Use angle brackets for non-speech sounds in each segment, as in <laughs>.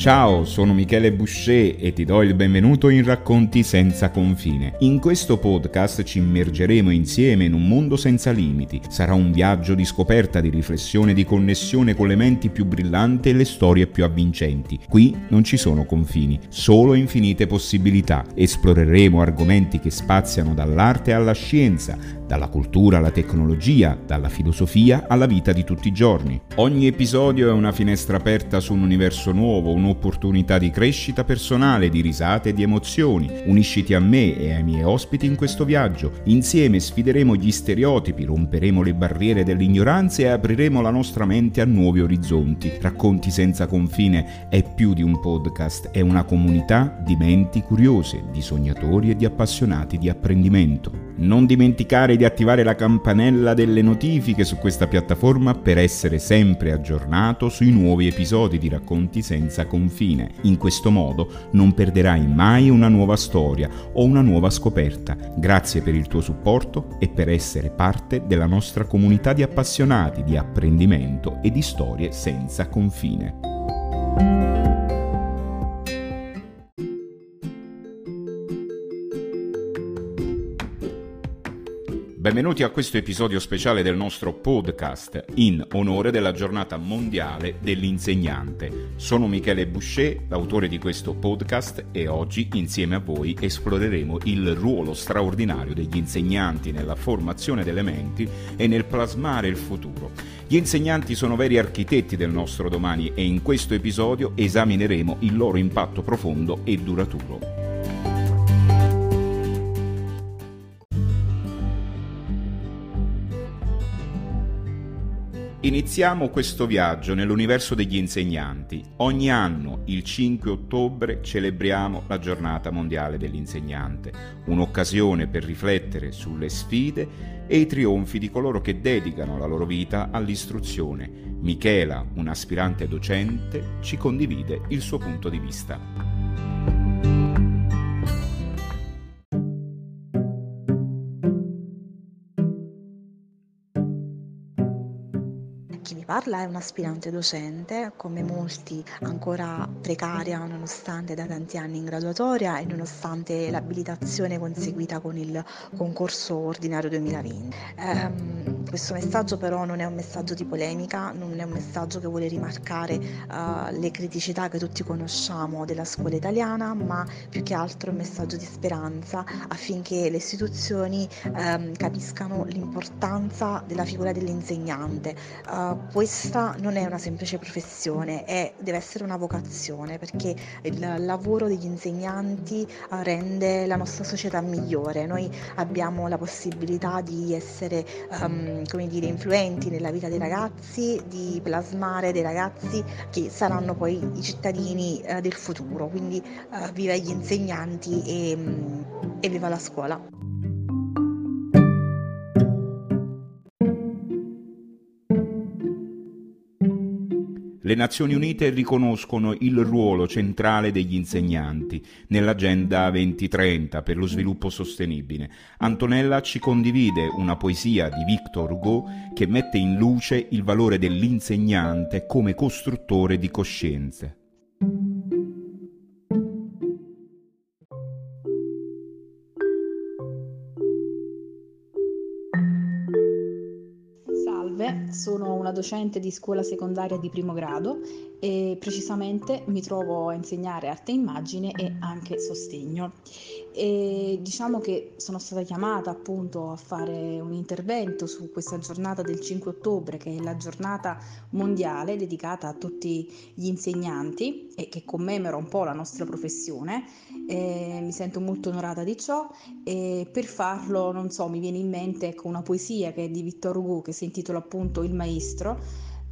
Ciao, sono Michele Boucher e ti do il benvenuto in Racconti senza confine. In questo podcast ci immergeremo insieme in un mondo senza limiti. Sarà un viaggio di scoperta, di riflessione, di connessione con le menti più brillanti e le storie più avvincenti. Qui non ci sono confini, solo infinite possibilità. Esploreremo argomenti che spaziano dall'arte alla scienza, dalla cultura alla tecnologia, dalla filosofia alla vita di tutti i giorni. Ogni episodio è una finestra aperta su un universo nuovo, un'opportunità di crescita personale, di risate e di emozioni. Unisciti a me e ai miei ospiti in questo viaggio. Insieme sfideremo gli stereotipi, romperemo le barriere dell'ignoranza e apriremo la nostra mente a nuovi orizzonti. Racconti senza confine è più di un podcast, è una comunità di menti curiose, di sognatori e di appassionati di apprendimento. Non dimenticare di attivare la campanella delle notifiche su questa piattaforma per essere sempre aggiornato sui nuovi episodi di Racconti senza confine. In questo modo non perderai mai una nuova storia o una nuova scoperta. Grazie per il tuo supporto e per essere parte della nostra comunità di appassionati di apprendimento e di storie senza confine. Benvenuti a questo episodio speciale del nostro podcast in onore della giornata mondiale dell'insegnante. Sono Michele Boucher, l'autore di questo podcast e oggi insieme a voi esploreremo il ruolo straordinario degli insegnanti nella formazione delle menti e nel plasmare il futuro. Gli insegnanti sono veri architetti del nostro domani e in questo episodio esamineremo il loro impatto profondo e duraturo. Iniziamo questo viaggio nell'universo degli insegnanti. Ogni anno, il 5 ottobre, celebriamo la giornata mondiale dell'insegnante, un'occasione per riflettere sulle sfide e i trionfi di coloro che dedicano la loro vita all'istruzione. Michela, un aspirante docente, ci condivide il suo punto di vista. Parla è un'aspirante docente, come molti ancora precaria nonostante da tanti anni in graduatoria e nonostante l'abilitazione conseguita con il concorso ordinario 2020. Um, questo messaggio però non è un messaggio di polemica, non è un messaggio che vuole rimarcare uh, le criticità che tutti conosciamo della scuola italiana, ma più che altro un messaggio di speranza affinché le istituzioni um, capiscano l'importanza della figura dell'insegnante. Uh, questa non è una semplice professione, è, deve essere una vocazione perché il lavoro degli insegnanti eh, rende la nostra società migliore. Noi abbiamo la possibilità di essere um, come dire, influenti nella vita dei ragazzi, di plasmare dei ragazzi che saranno poi i cittadini uh, del futuro. Quindi uh, viva gli insegnanti e, um, e viva la scuola. Le Nazioni Unite riconoscono il ruolo centrale degli insegnanti nell'Agenda 2030 per lo sviluppo sostenibile. Antonella ci condivide una poesia di Victor Hugo che mette in luce il valore dell'insegnante come costruttore di coscienze. Una docente di scuola secondaria di primo grado e precisamente mi trovo a insegnare arte e immagine e anche sostegno. E diciamo che sono stata chiamata appunto a fare un intervento su questa giornata del 5 ottobre, che è la giornata mondiale dedicata a tutti gli insegnanti e che commemora un po' la nostra professione. E mi sento molto onorata di ciò e per farlo, non so, mi viene in mente ecco, una poesia che è di Vittor Hugo che si intitola appunto Il Maestro.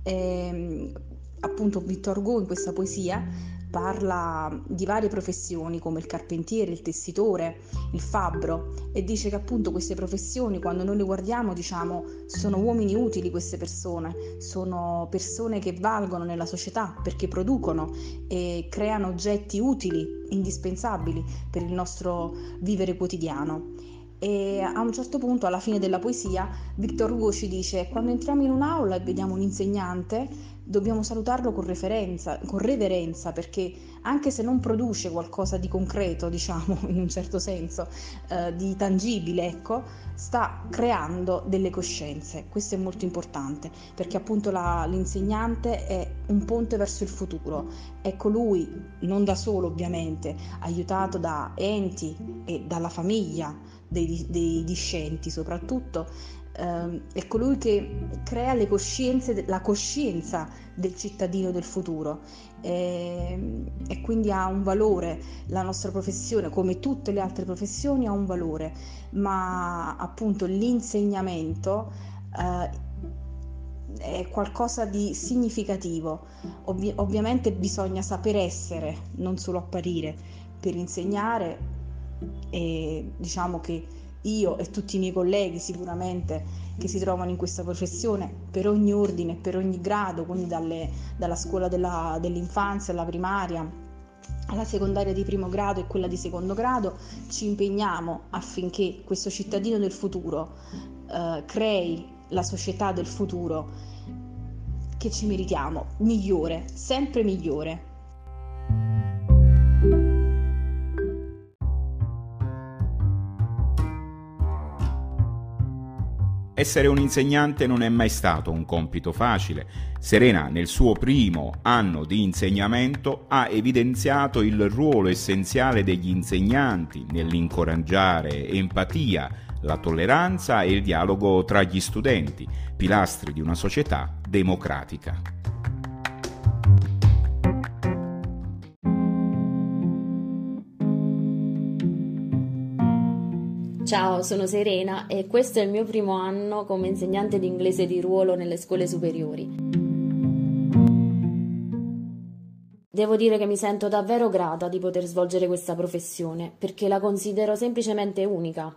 E, appunto Vittor Hugo in questa poesia parla di varie professioni come il carpentiere, il tessitore, il fabbro e dice che appunto queste professioni quando noi le guardiamo diciamo sono uomini utili queste persone, sono persone che valgono nella società perché producono e creano oggetti utili, indispensabili per il nostro vivere quotidiano. E a un certo punto, alla fine della poesia, Victor Hugo ci dice: Quando entriamo in un'aula e vediamo un insegnante, dobbiamo salutarlo con, con reverenza perché anche se non produce qualcosa di concreto, <laughs> diciamo in un certo senso, eh, di tangibile, ecco, sta creando delle coscienze. Questo è molto importante perché appunto la, l'insegnante è un ponte verso il futuro, è colui, non da solo ovviamente, aiutato da enti e dalla famiglia dei, dei discenti soprattutto, ehm, è colui che crea le coscienze, la coscienza del cittadino del futuro. E, ehm, e, quindi ha un valore, la nostra professione come tutte le altre professioni ha un valore, ma appunto l'insegnamento eh, è qualcosa di significativo. Ovvi- ovviamente bisogna saper essere, non solo apparire, per insegnare e diciamo che io e tutti i miei colleghi sicuramente che si trovano in questa professione per ogni ordine, per ogni grado, quindi dalle, dalla scuola della, dell'infanzia alla primaria alla secondaria di primo grado e quella di secondo grado, ci impegniamo affinché questo cittadino del futuro eh, crei la società del futuro che ci meritiamo, migliore, sempre migliore. Essere un insegnante non è mai stato un compito facile. Serena nel suo primo anno di insegnamento ha evidenziato il ruolo essenziale degli insegnanti nell'incoraggiare empatia, la tolleranza e il dialogo tra gli studenti, pilastri di una società democratica. Ciao, sono Serena e questo è il mio primo anno come insegnante di inglese di ruolo nelle scuole superiori. Devo dire che mi sento davvero grata di poter svolgere questa professione perché la considero semplicemente unica.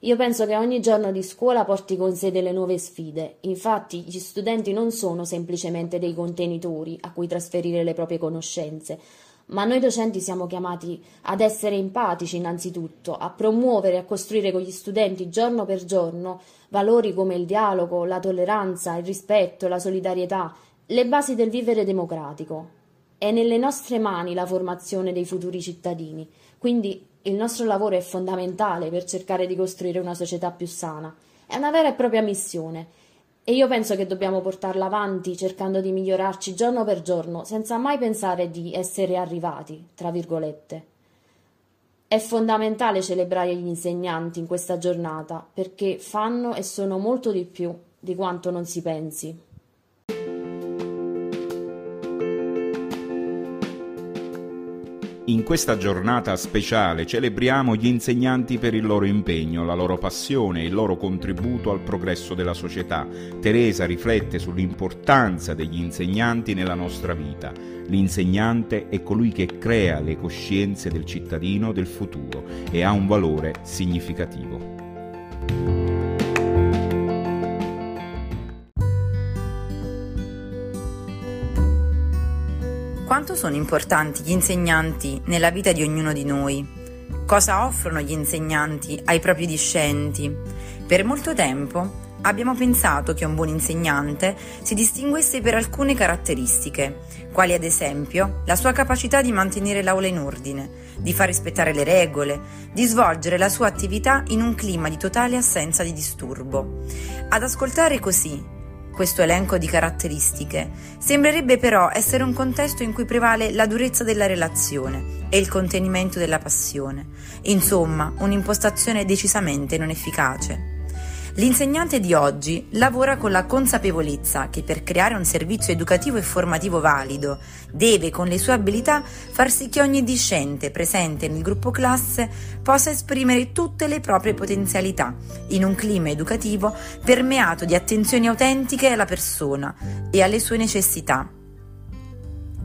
Io penso che ogni giorno di scuola porti con sé delle nuove sfide, infatti gli studenti non sono semplicemente dei contenitori a cui trasferire le proprie conoscenze, ma noi docenti siamo chiamati ad essere empatici innanzitutto, a promuovere e a costruire con gli studenti giorno per giorno valori come il dialogo, la tolleranza, il rispetto, la solidarietà, le basi del vivere democratico. È nelle nostre mani la formazione dei futuri cittadini, quindi il nostro lavoro è fondamentale per cercare di costruire una società più sana. È una vera e propria missione e io penso che dobbiamo portarla avanti cercando di migliorarci giorno per giorno, senza mai pensare di essere arrivati, tra virgolette. È fondamentale celebrare gli insegnanti in questa giornata perché fanno e sono molto di più di quanto non si pensi. In questa giornata speciale celebriamo gli insegnanti per il loro impegno, la loro passione e il loro contributo al progresso della società. Teresa riflette sull'importanza degli insegnanti nella nostra vita. L'insegnante è colui che crea le coscienze del cittadino del futuro e ha un valore significativo. Quanto sono importanti gli insegnanti nella vita di ognuno di noi? Cosa offrono gli insegnanti ai propri discenti? Per molto tempo abbiamo pensato che un buon insegnante si distinguesse per alcune caratteristiche, quali ad esempio la sua capacità di mantenere l'aula in ordine, di far rispettare le regole, di svolgere la sua attività in un clima di totale assenza di disturbo. Ad ascoltare così questo elenco di caratteristiche. Sembrerebbe però essere un contesto in cui prevale la durezza della relazione e il contenimento della passione. Insomma, un'impostazione decisamente non efficace. L'insegnante di oggi lavora con la consapevolezza che per creare un servizio educativo e formativo valido deve con le sue abilità far sì che ogni discente presente nel gruppo classe possa esprimere tutte le proprie potenzialità in un clima educativo permeato di attenzioni autentiche alla persona e alle sue necessità.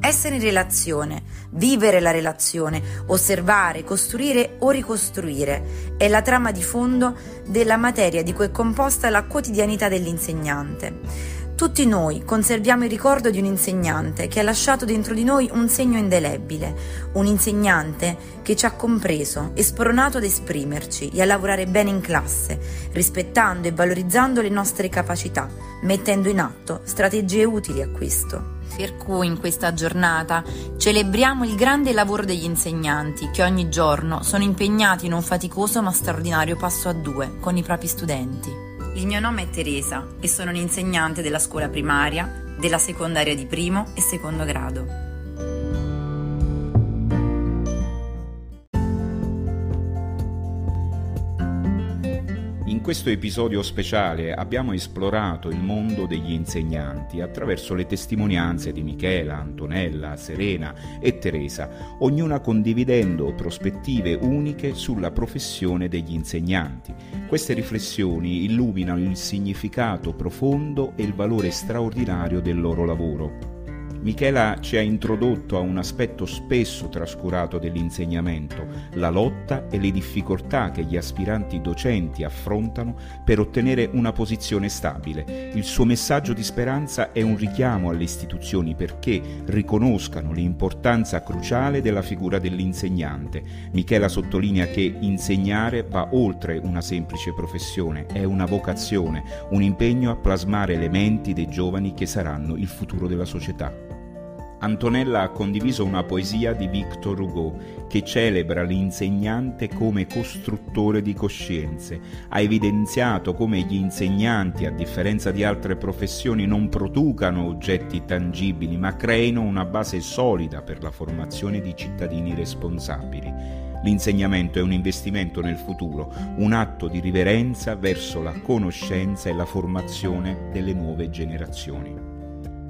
Essere in relazione, vivere la relazione, osservare, costruire o ricostruire è la trama di fondo della materia di cui è composta la quotidianità dell'insegnante. Tutti noi conserviamo il ricordo di un insegnante che ha lasciato dentro di noi un segno indelebile, un insegnante che ci ha compreso e spronato ad esprimerci e a lavorare bene in classe, rispettando e valorizzando le nostre capacità, mettendo in atto strategie utili a questo. Per cui in questa giornata celebriamo il grande lavoro degli insegnanti che ogni giorno sono impegnati in un faticoso ma straordinario passo a due con i propri studenti. Il mio nome è Teresa e sono un'insegnante della scuola primaria, della secondaria di primo e secondo grado. Questo episodio speciale abbiamo esplorato il mondo degli insegnanti attraverso le testimonianze di Michela, Antonella, Serena e Teresa, ognuna condividendo prospettive uniche sulla professione degli insegnanti. Queste riflessioni illuminano il significato profondo e il valore straordinario del loro lavoro. Michela ci ha introdotto a un aspetto spesso trascurato dell'insegnamento, la lotta e le difficoltà che gli aspiranti docenti affrontano per ottenere una posizione stabile. Il suo messaggio di speranza è un richiamo alle istituzioni perché riconoscano l'importanza cruciale della figura dell'insegnante. Michela sottolinea che insegnare va oltre una semplice professione, è una vocazione, un impegno a plasmare elementi dei giovani che saranno il futuro della società. Antonella ha condiviso una poesia di Victor Hugo che celebra l'insegnante come costruttore di coscienze. Ha evidenziato come gli insegnanti, a differenza di altre professioni, non producano oggetti tangibili, ma creino una base solida per la formazione di cittadini responsabili. L'insegnamento è un investimento nel futuro, un atto di riverenza verso la conoscenza e la formazione delle nuove generazioni.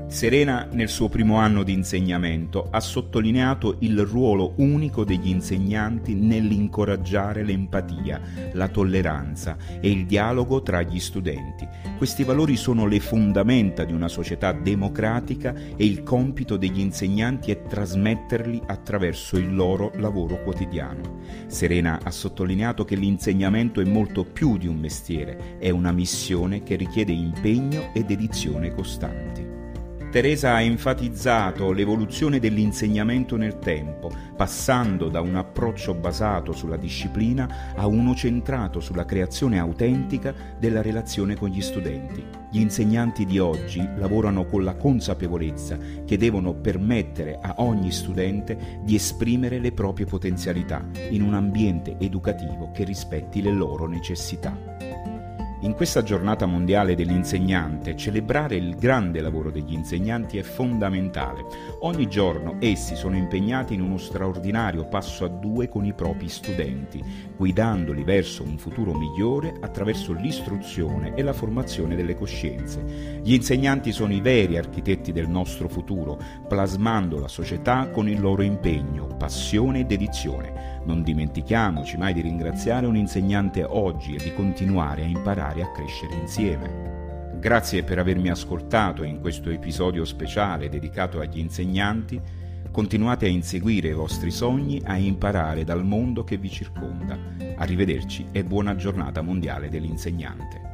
Serena nel suo primo anno di insegnamento ha sottolineato il ruolo unico degli insegnanti nell'incoraggiare l'empatia, la tolleranza e il dialogo tra gli studenti. Questi valori sono le fondamenta di una società democratica e il compito degli insegnanti è trasmetterli attraverso il loro lavoro quotidiano. Serena ha sottolineato che l'insegnamento è molto più di un mestiere, è una missione che richiede impegno e dedizione costanti. Teresa ha enfatizzato l'evoluzione dell'insegnamento nel tempo, passando da un approccio basato sulla disciplina a uno centrato sulla creazione autentica della relazione con gli studenti. Gli insegnanti di oggi lavorano con la consapevolezza che devono permettere a ogni studente di esprimere le proprie potenzialità in un ambiente educativo che rispetti le loro necessità. In questa giornata mondiale dell'insegnante, celebrare il grande lavoro degli insegnanti è fondamentale. Ogni giorno essi sono impegnati in uno straordinario passo a due con i propri studenti, guidandoli verso un futuro migliore attraverso l'istruzione e la formazione delle coscienze. Gli insegnanti sono i veri architetti del nostro futuro, plasmando la società con il loro impegno, passione e dedizione. Non dimentichiamoci mai di ringraziare un insegnante oggi e di continuare a imparare a crescere insieme. Grazie per avermi ascoltato in questo episodio speciale dedicato agli insegnanti. Continuate a inseguire i vostri sogni, a imparare dal mondo che vi circonda. Arrivederci e buona giornata mondiale dell'insegnante.